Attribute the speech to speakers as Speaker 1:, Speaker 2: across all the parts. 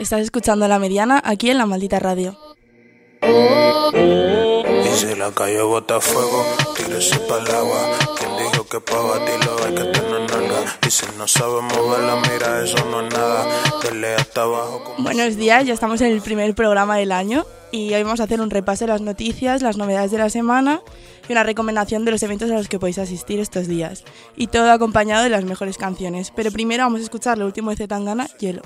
Speaker 1: Estás escuchando La Mediana aquí en La Maldita Radio.
Speaker 2: La calle bota fuego. Quien dijo que pa' batirlo hay que tener nalga. No sabe mover la mira, eso no es nada. Dele hasta abajo. como-
Speaker 1: Buenos días, ya estamos en el primer programa del año y hoy vamos a hacer un repaso de las noticias, las novedades de la semana y una recomendación de los eventos a los que podéis asistir estos días. Y todo acompañado de las mejores canciones. Pero primero vamos a escuchar lo último de Zetangana, Hielo.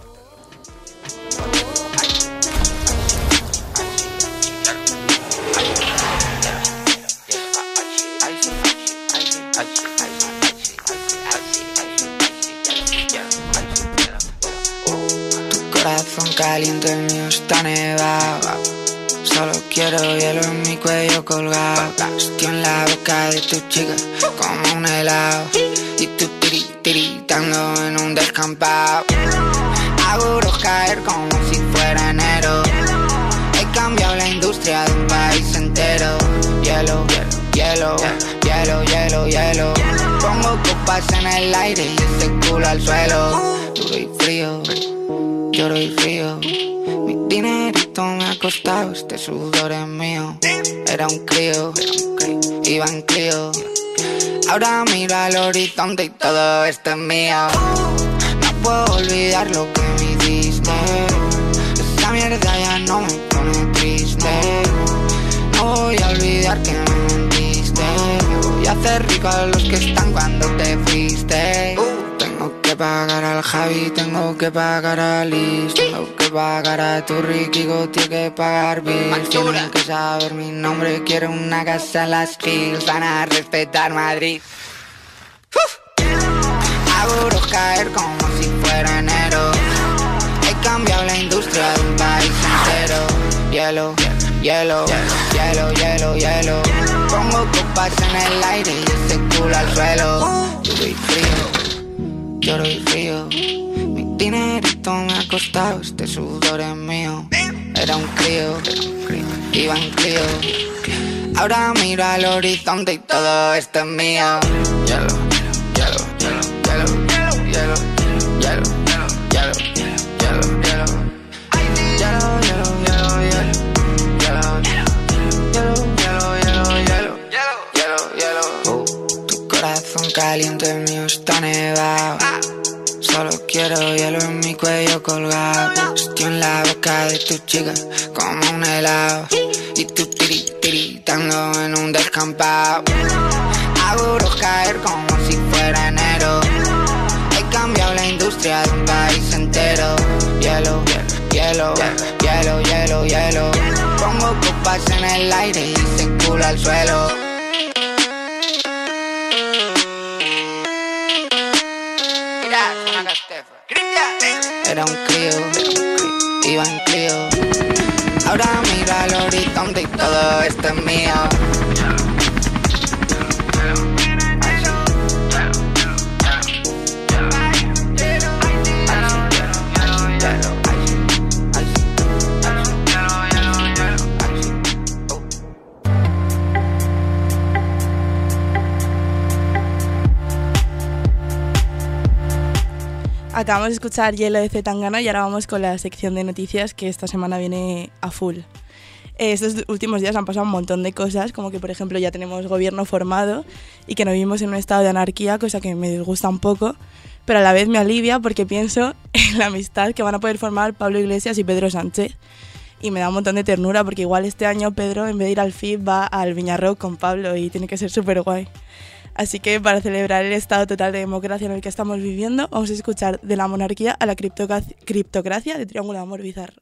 Speaker 3: Tu corazón caliente, el mío está nevado. Solo quiero hielo en mi cuello colgado. Estoy en la boca de tu chica como un helado. Y tú tiri, tiritando en un descampado. Caer como si fuera enero. He cambiado la industria de un país entero. Hielo, hielo, hielo, hielo, hielo. Pongo copas en el aire y ese culo al suelo. Duro y frío, lloro y frío. Mi dinerito me ha costado, este sudor es mío. Era un crío, iba en crío. Ahora miro al horizonte y todo esto es mío. No puedo olvidar lo que me diste. Esa mierda ya no me pone triste. No voy a olvidar que me mentiste. Me voy a hacer rico a los que están cuando te fuiste. Tengo que pagar al Javi, tengo que pagar a Liz, tengo que pagar a tu Ricky, tiene que pagar Bills. Tienen que saber mi nombre, quiero una casa en las Hills, van a respetar Madrid. Caer como si fuera enero. He cambiado la industria de un país entero. Hielo, hielo, hielo, hielo, hielo. Pongo copas en el aire y ese culo al suelo. Duro y frío, lloro y frío. Mi dinerito me ha costado, este sudor es mío. Era un crío, iba en crío. Ahora miro al horizonte y todo esto es mío. Hielo, caliente, mío está nevado. Solo quiero hielo en mi cuello colgado. Estoy en la boca de tu chica como un helado. Y tú tiri, tiritando en un descampado. Hago caer como si fuera enero. He cambiado la industria de un país entero. Hielo, hielo, hielo, hielo, hielo. Pongo copas en el aire y se culo al suelo. Era un crío, iba en crío. Ahora mira al horizonte y todo esto es mío.
Speaker 1: Acabamos de escuchar Hielo de Zetangana y ahora vamos con la sección de noticias que esta semana viene a full. Eh, Estos últimos días han pasado un montón de cosas, como que por ejemplo ya tenemos gobierno formado y que no vivimos en un estado de anarquía, cosa que me disgusta un poco, pero a la vez me alivia porque pienso en la amistad que van a poder formar Pablo Iglesias y Pedro Sánchez. Y me da un montón de ternura porque igual este año Pedro en vez de ir al FIB va al Viñarrock con Pablo y tiene que ser súper guay. Así que para celebrar el estado total de democracia en el que estamos viviendo, vamos a escuchar de la monarquía a la criptocracia de Triángulo de Amor Bizarro.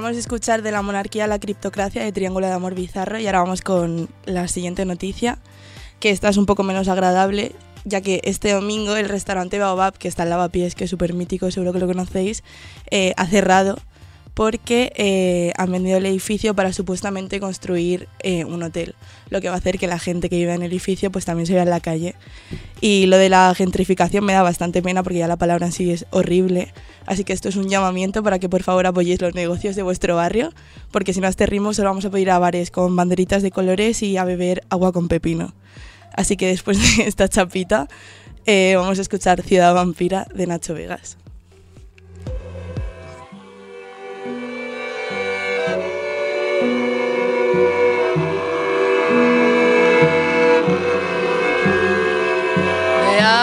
Speaker 1: Acabamos de escuchar de la monarquía la criptocracia de Triángulo de Amor Bizarro y ahora vamos con la siguiente noticia, que esta es un poco menos agradable, ya que este domingo el restaurante Baobab, que está en Lavapiés, que es súper mítico, seguro que lo conocéis, eh, ha cerrado porque eh, han vendido el edificio para supuestamente construir eh, un hotel, lo que va a hacer que la gente que vive en el edificio pues también se vea en la calle. Y lo de la gentrificación me da bastante pena porque ya la palabra en sí es horrible, así que esto es un llamamiento para que por favor apoyéis los negocios de vuestro barrio, porque si no a este ritmo solo vamos a poder ir a bares con banderitas de colores y a beber agua con pepino. Así que después de esta chapita eh, vamos a escuchar Ciudad Vampira de Nacho Vegas.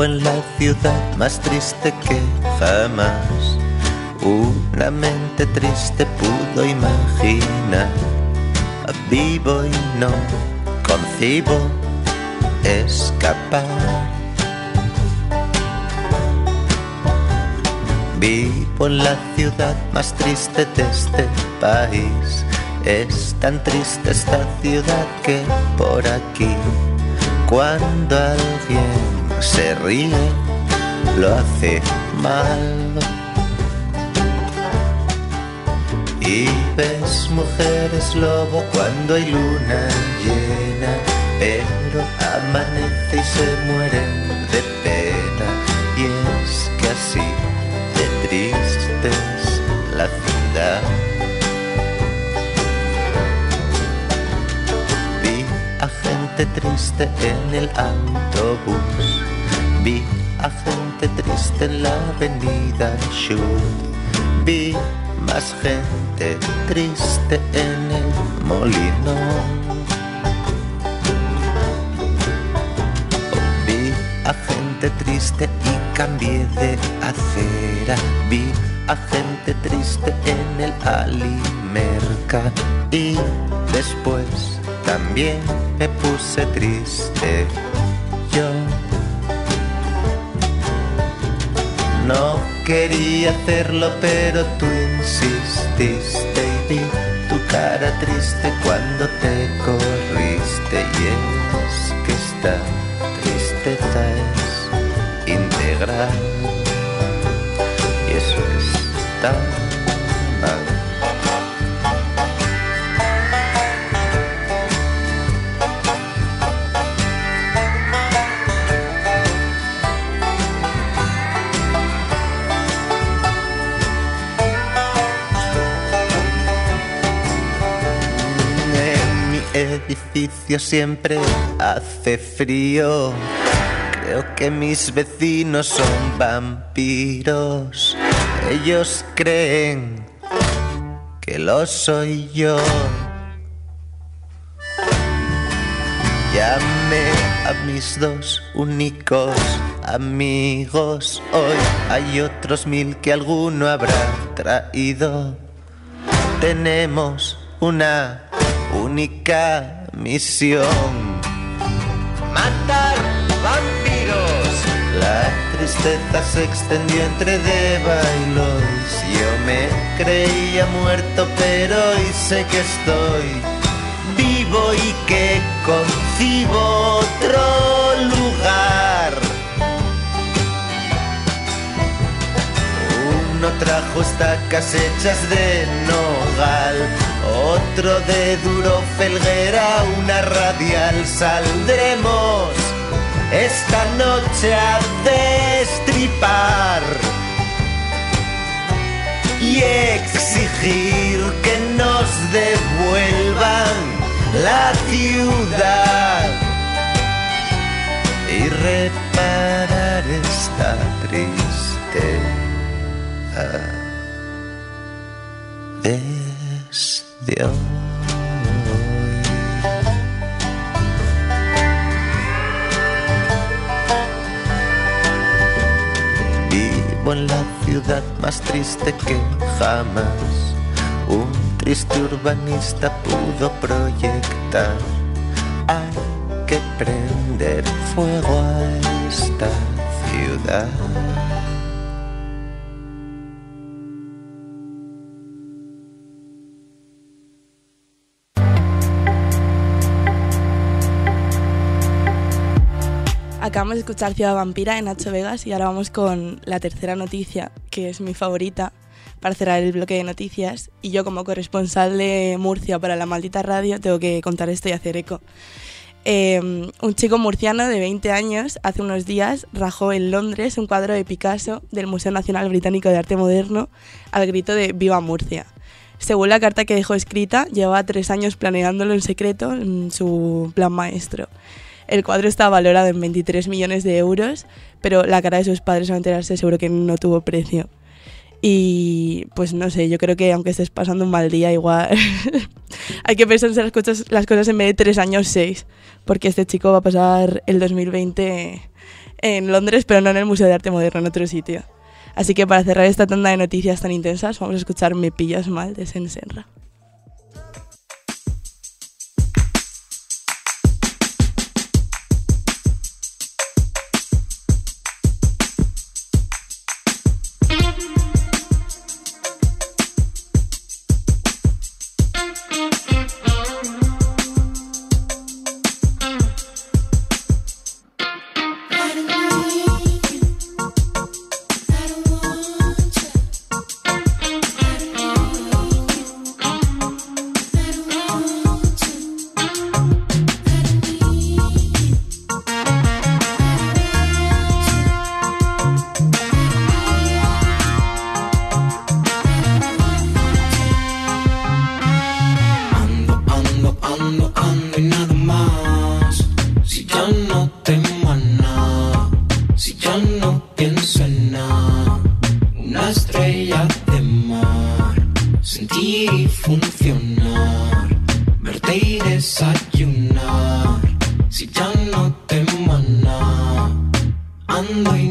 Speaker 4: Vivo en la ciudad más triste que jamás una mente triste pudo imaginar. Vivo y no concibo escapar. Vivo en la ciudad más triste de este país. Es tan triste esta ciudad que por aquí, cuando alguien se ríe, lo hace mal. Y ves mujeres lobo cuando hay luna llena, pero amanece y se mueren de pena. Y es que así de triste es la ciudad. Vi a gente triste en el autobús, vi a gente triste en la avenida Schultz, vi más gente triste en el molino. Vi a gente triste y cambié de acera. Vi a gente triste en el Alimerca. Y después también me puse triste yo. No quería hacerlo, pero tú insististe y vi tu cara triste cuando te corriste. Y es que esta tristeza es integral. Y eso es tan edificio siempre hace frío. Creo que mis vecinos son vampiros. Ellos creen que lo soy yo. Llamé a mis dos únicos amigos. Hoy hay otros mil que alguno habrá traído. Tenemos una única misión. Matar vampiros. La tristeza se extendió entre Deva y Lois. Yo me creía muerto, pero hoy sé que estoy vivo y que concibo otro lugar. Uno trajo estacas hechas de nogal, otro de duro felguera, una radial. Saldremos esta noche a destripar y exigir que nos devuelvan la ciudad y reparar esta tristeza Vivo en la ciudad más triste que jamás un triste urbanista pudo proyectar. Hay que prender fuego a esta ciudad.
Speaker 1: Acabamos de escuchar Ciudad Vampira en Nacho Vegas y ahora vamos con la tercera noticia, que es mi favorita, para cerrar el bloque de noticias. Y yo como corresponsal de Murcia para la maldita radio tengo que contar esto y hacer eco. Eh, un chico murciano de 20 años hace unos días rajó en Londres un cuadro de Picasso del Museo Nacional Británico de Arte Moderno al grito de Viva Murcia. Según la carta que dejó escrita, llevaba tres años planeándolo en secreto en su plan maestro. El cuadro está valorado en 23 millones de euros, pero la cara de sus padres al enterarse seguro que no tuvo precio. Y pues no sé, yo creo que aunque estés pasando un mal día, igual hay que pensar las cosas, las cosas en vez de tres años, seis. Porque este chico va a pasar el 2020 en Londres, pero no en el Museo de Arte Moderno, en otro sitio. Así que para cerrar esta tanda de noticias tan intensas, vamos a escuchar Me pillas mal de Sensenra.
Speaker 5: Ya no pienso en nada, una estrella de mar, sentir y funcionar, verte y desayunar. Si ya no temo a nada, ando y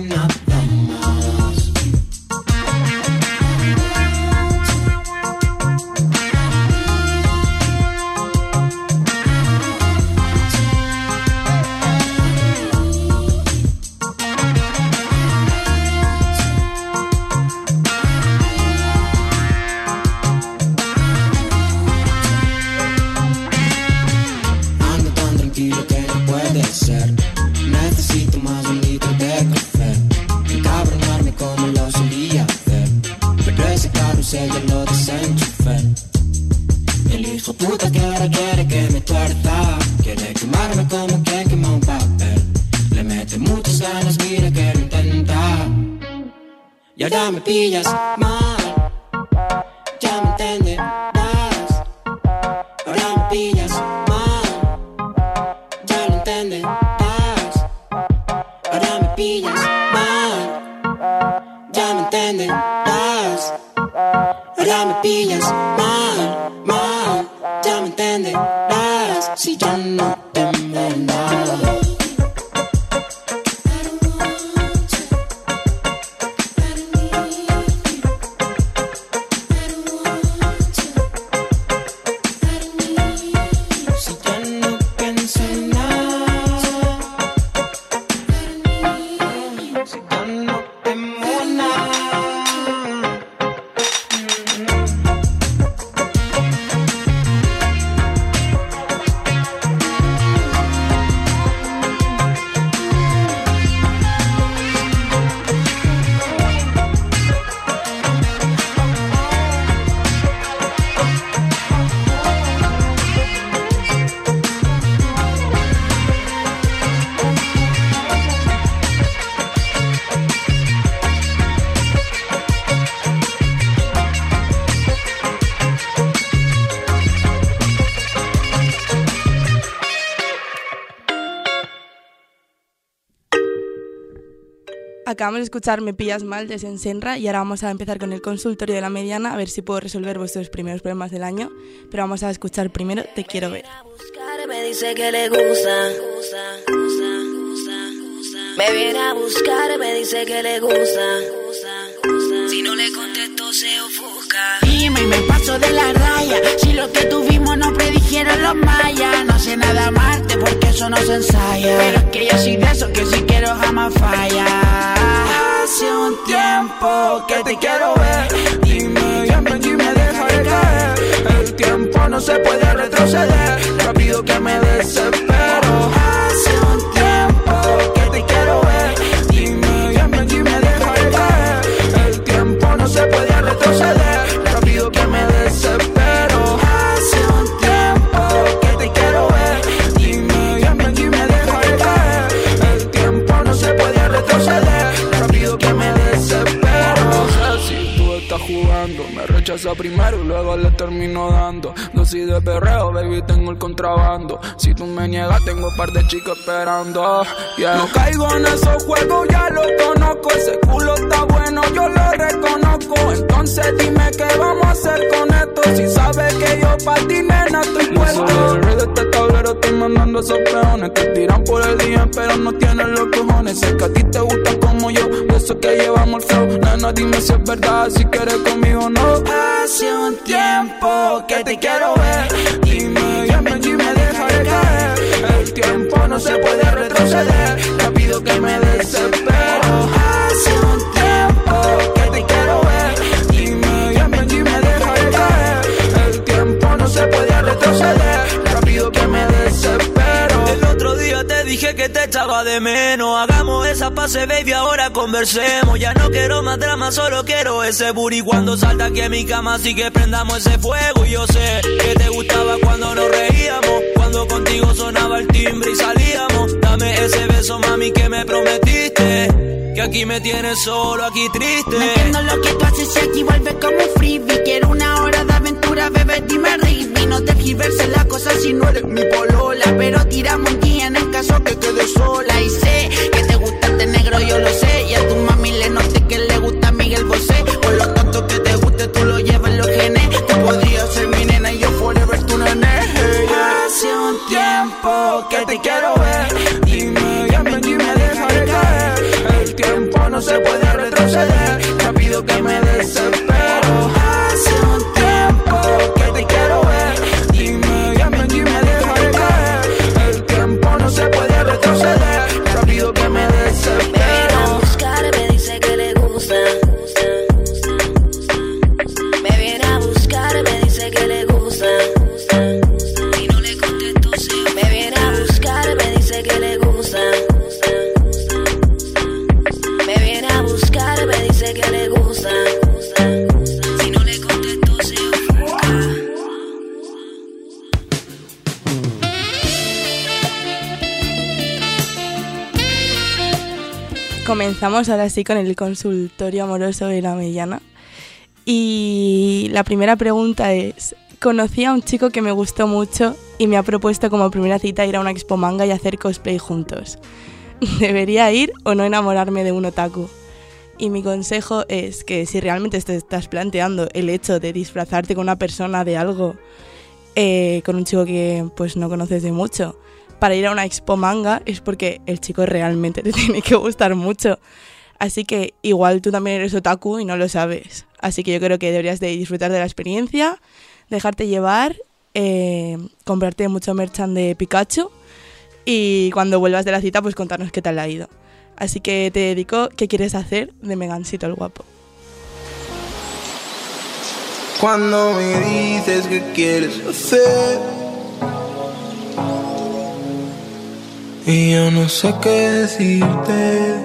Speaker 5: Ahora me pillas mal, mal.
Speaker 1: Acabamos de escuchar Me pillas mal de Sensenra y ahora vamos a empezar con el consultorio de la mediana a ver si puedo resolver vuestros primeros problemas del año. Pero vamos a escuchar primero Te quiero ver.
Speaker 6: le.
Speaker 7: Dime y me paso de la raya. Si lo que tuvimos no predijeron los mayas. No sé nada amarte porque eso no se ensaya. Pero es que yo soy de esos que si quiero jamás falla. Hace un tiempo que te quiero ver. Dime, ven, ven y me dejaré caer. El tiempo no se puede retroceder. Rápido que me desespero. Hace un tiempo que te quiero ver. Dime, ven, ven y me dejaré caer. El tiempo no se puede retroceder. Primero y luego le termino dando. Dosis de perreo, baby, tengo el contrabando. Si tú me niegas, tengo un par de chicos esperando. Yeah. No caigo en esos juegos, ya lo conozco. Ese culo está bueno, yo lo reconozco. Entonces dime qué vamos a hacer con esto. Si sabes que yo pa' ti, nena, estoy puesto. Soy el rey de este tablero, estoy mandando esos peones. Te tiran por el día, pero no tienen los cojones. Sé que a ti te gusta eso llevamos el flow. Nena, dime si es verdad, si quieres conmigo o no. Hace un tiempo que te quiero ver. Dime, ven y me dejaré caer. El tiempo no se puede retroceder. Rápido que me desespero. Hace un
Speaker 8: te echaba de menos. Hagamos esa pase, baby, ahora conversemos. Ya no quiero más drama, solo quiero ese booty cuando salta aquí en mi cama. Así que prendamos ese fuego. Y yo sé que te gustaba cuando nos reíamos. Cuando contigo sonaba el timbre y salíamos. Dame ese beso, mami, que me prometiste. Que aquí me tienes solo, aquí triste.
Speaker 7: No entiendo lo que tú haces y aquí vuelve como un freebie. Quiero una hora de aventura, bebé, dime Rigby. No te la cosa si no eres mi polola. Pero tiramos día en el caso que quede sola. Y sé que te gusta este negro, yo lo sé. Y a tu mami le noté que le gusta Miguel Bosé. Por lo tanto que te guste, tú lo llevas en los genes. Tú podrías ser mi nena y yo forever tu nene. Hace un tiempo que te quiero ver. Dime, ven, ven y me dejaré caer. El tiempo no se puede
Speaker 1: Comenzamos ahora sí con el consultorio amoroso de la mediana. Y la primera pregunta es, conocí a un chico que me gustó mucho y me ha propuesto como primera cita ir a una expo manga y hacer cosplay juntos. ¿Debería ir o no enamorarme de un otaku? Y mi consejo es que si realmente te estás planteando el hecho de disfrazarte con una persona de algo, eh, con un chico que pues no conoces de mucho, para ir a una expo manga es porque el chico realmente te tiene que gustar mucho. Así que igual tú también eres otaku y no lo sabes. Así que yo creo que deberías de disfrutar de la experiencia, dejarte llevar, eh, comprarte mucho merchan de Pikachu y cuando vuelvas de la cita pues contarnos qué tal ha ido. Así que te dedico ¿Qué quieres hacer? de Megancito el guapo.
Speaker 9: Cuando me dices que quieres hacer Y yo no sé qué decirte.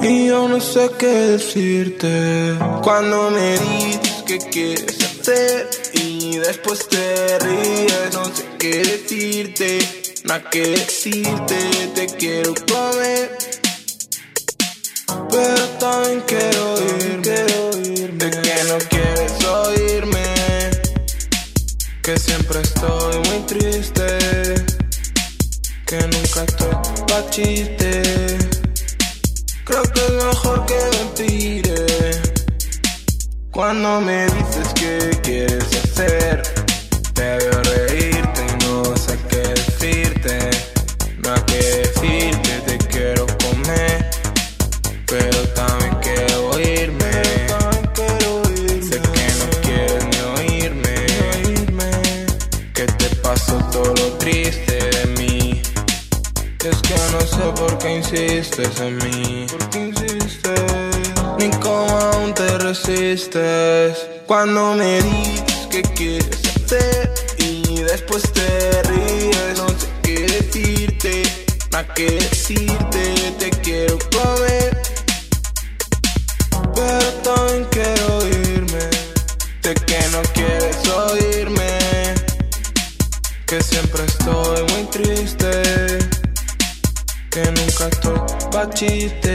Speaker 9: Y yo no sé qué decirte. Cuando me dices que quieres hacer Y después te ríes No sé qué decirte Nada que decirte Te quiero comer pero también quiero oírme, De que no Que siempre estoy muy triste que nunca estoy pa' chiste. Creo que es mejor que mentire. Cuando me dices que quieres hacer, te veo insistes en mí. ¿Por qué insistes? Ni cómo aún te resistes. Cuando me dices que quieres hacer y después te ríes, no sé qué decirte. Nada que decirte, te quiero comer. to.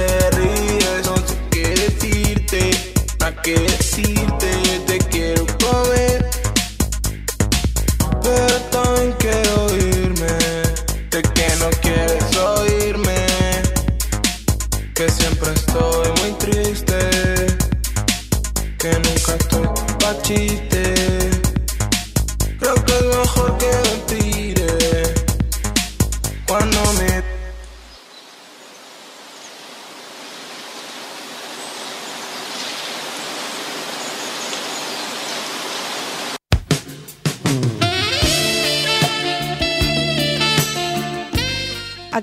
Speaker 9: Te ríes, no sé qué decirte. Nada que decirte, te quiero comer. Pero también quiero irme. De que no quieres oírme. Que siempre estoy muy triste. Que nunca estoy pa'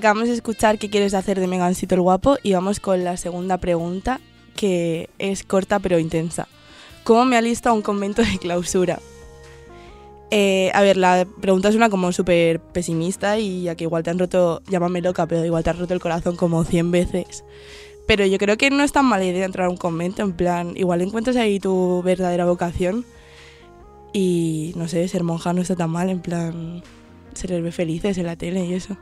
Speaker 1: Acabamos de escuchar qué quieres hacer de Megancito el Guapo y vamos con la segunda pregunta, que es corta pero intensa. ¿Cómo me alista un convento de clausura? Eh, a ver, la pregunta es una como súper pesimista y ya que igual te han roto, llámame loca, pero igual te han roto el corazón como 100 veces. Pero yo creo que no es tan mala idea entrar a un convento, en plan, igual encuentras ahí tu verdadera vocación y no sé, ser monja no está tan mal, en plan, se les ve felices en la tele y eso.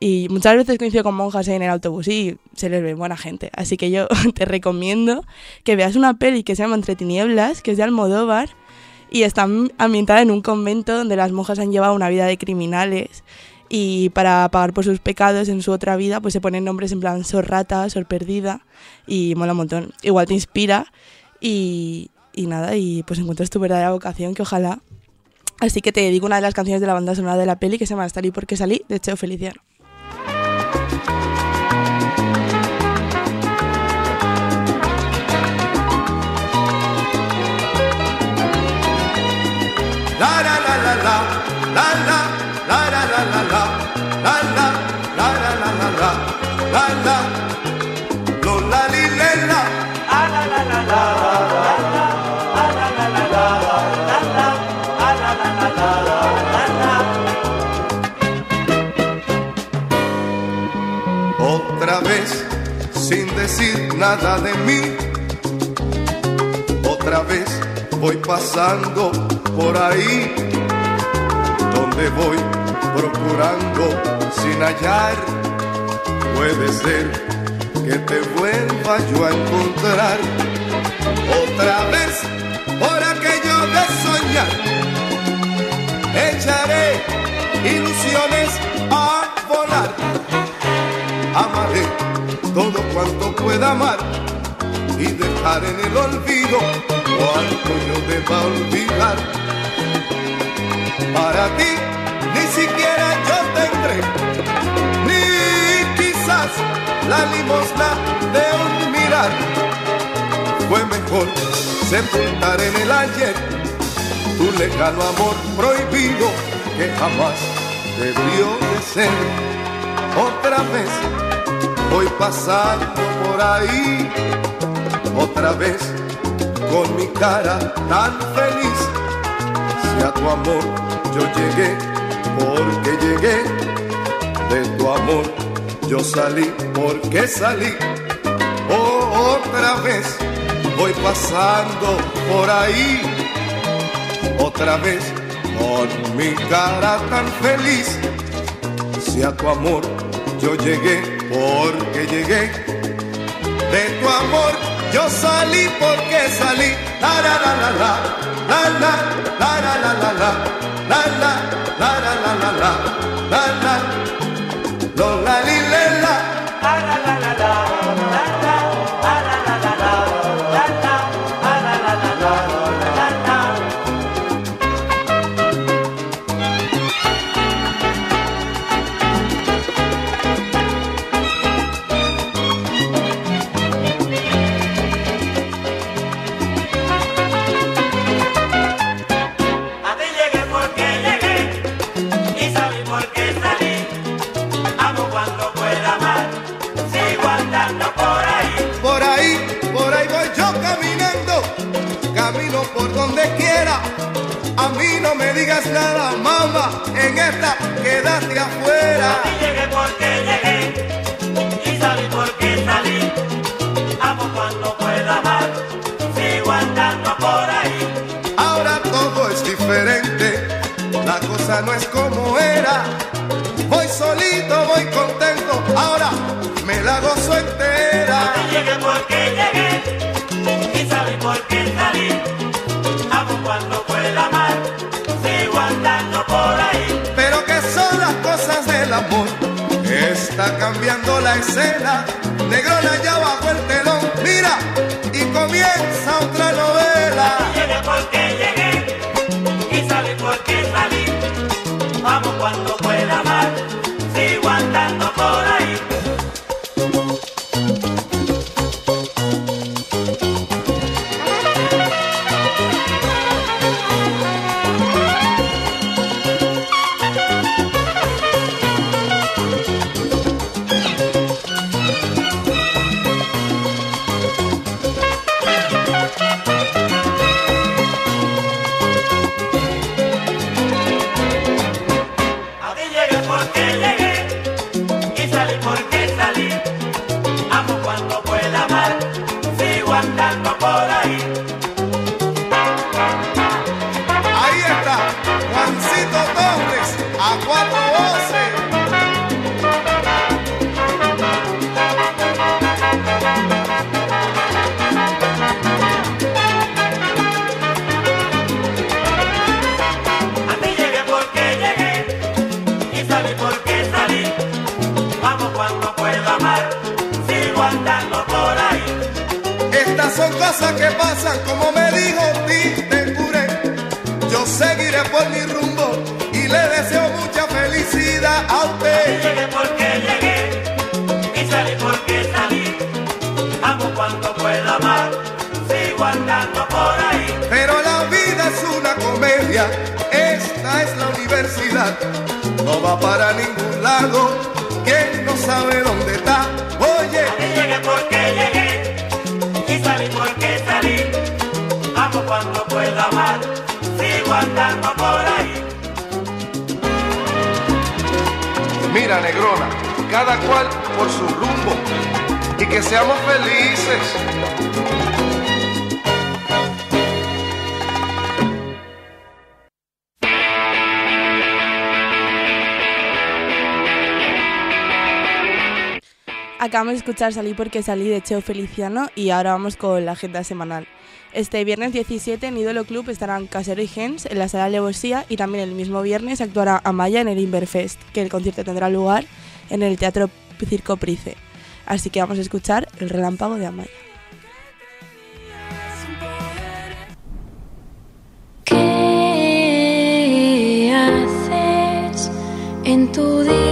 Speaker 1: Y muchas veces coincido con monjas en el autobús y se les ve buena gente. Así que yo te recomiendo que veas una peli que se llama Entre Tinieblas, que es de Almodóvar, y está ambientada en un convento donde las monjas han llevado una vida de criminales y para pagar por sus pecados en su otra vida pues se ponen nombres en plan Sor Rata, Sor Perdida y mola un montón. Igual te inspira y, y nada, y pues encuentras tu verdadera vocación que ojalá. Así que te dedico una de las canciones de la banda sonora de la peli que se llama Salí porque salí, de Cheo Feliciano.
Speaker 10: Decir nada de mí Otra vez voy pasando por ahí donde voy procurando sin hallar. Puede ser que te vuelva yo a encontrar otra vez por aquello de soñar. Echaré ilusiones a amar y dejar en el olvido cuanto yo deba olvidar. Para ti ni siquiera yo tendré, ni quizás la limosna de un mirar. Fue mejor sepultar en el ayer tu lejano amor prohibido que jamás debió de ser. Otra vez voy pasando por ahí otra vez con mi cara tan feliz. Si a tu amor yo llegué, porque llegué, de tu amor yo salí, porque salí. Oh, otra vez voy pasando por ahí, otra vez con mi cara tan feliz. Si a tu amor yo llegué, porque llegué, de tu amor yo salí porque salí. La la la la la, la la la la la la la, la la la la la la la, la la, la quédate afuera.
Speaker 11: A ti llegué porque llegué y salí porque salí. Amo cuando pueda amar, sigo andando por ahí.
Speaker 10: Ahora todo es diferente, la cosa no es como está cambiando la escena. Negrona ya bajo el
Speaker 11: por
Speaker 10: mi rumbo y le deseo mucha felicidad a usted.
Speaker 11: Llegué porque llegué y salí porque salí. Amo cuando pueda amar, sigo andando por ahí.
Speaker 10: Pero la vida es una comedia, esta es la universidad. No va para ningún lado, quien no sabe dónde está. Oye,
Speaker 11: llegué porque llegué y salí porque salí. Amo cuando pueda amar, sigo andando por ahí.
Speaker 10: mira negrona, cada cual por su rumbo y que seamos felices.
Speaker 1: Acabamos de escuchar Salí porque salí de Cheo Feliciano y ahora vamos con la agenda semanal. Este viernes 17 en Ídolo Club estarán Casero y Gens en la sala Levosía y también el mismo viernes actuará Amaya en el Inverfest, que el concierto tendrá lugar en el Teatro Circo Price. Así que vamos a escuchar el relámpago de Amaya.
Speaker 12: ¿Qué haces en tu día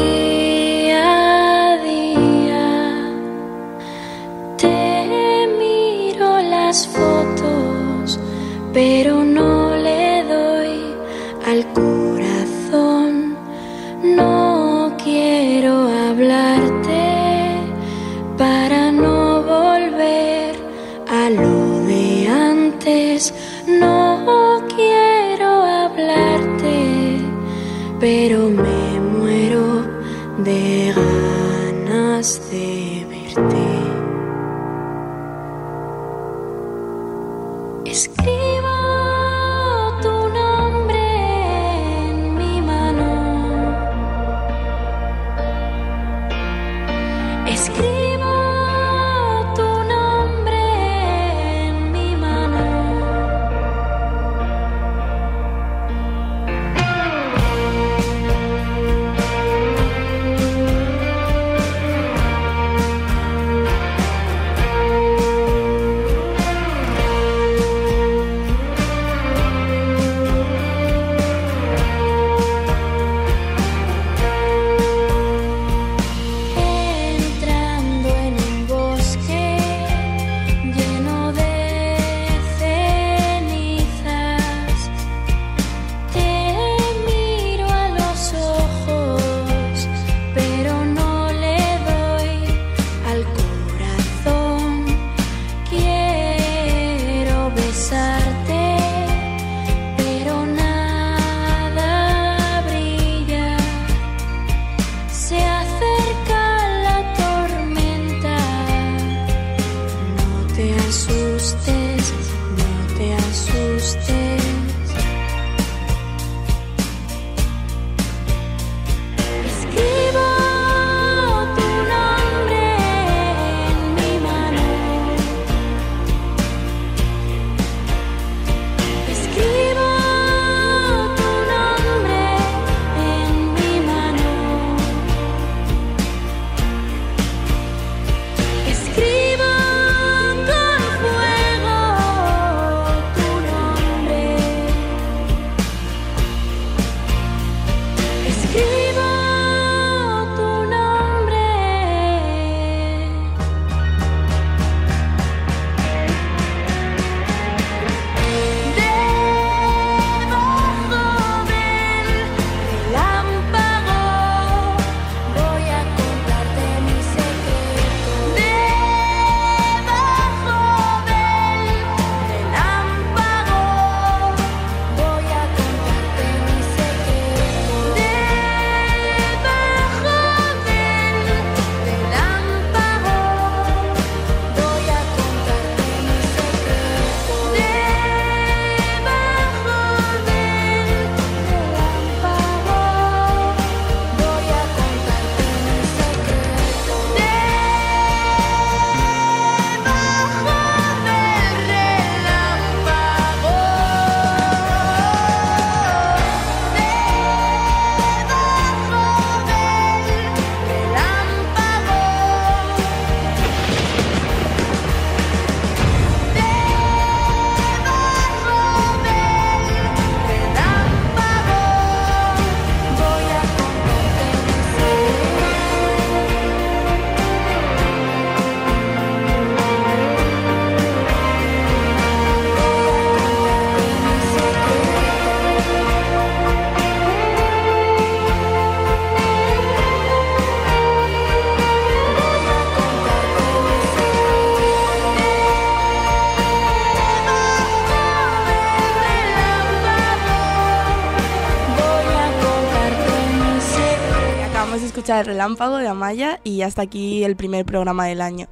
Speaker 1: Acabamos de escuchar el relámpago de Amaya y hasta aquí el primer programa del año.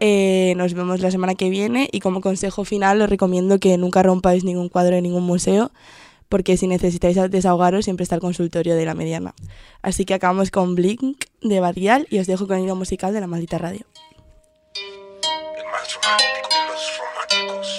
Speaker 1: Eh, nos vemos la semana que viene y como consejo final os recomiendo que nunca rompáis ningún cuadro en ningún museo porque si necesitáis desahogaros siempre está el consultorio de la mediana. Así que acabamos con Blink de Badial y os dejo con el hilo musical de la maldita radio.
Speaker 2: El más romántico de los románticos.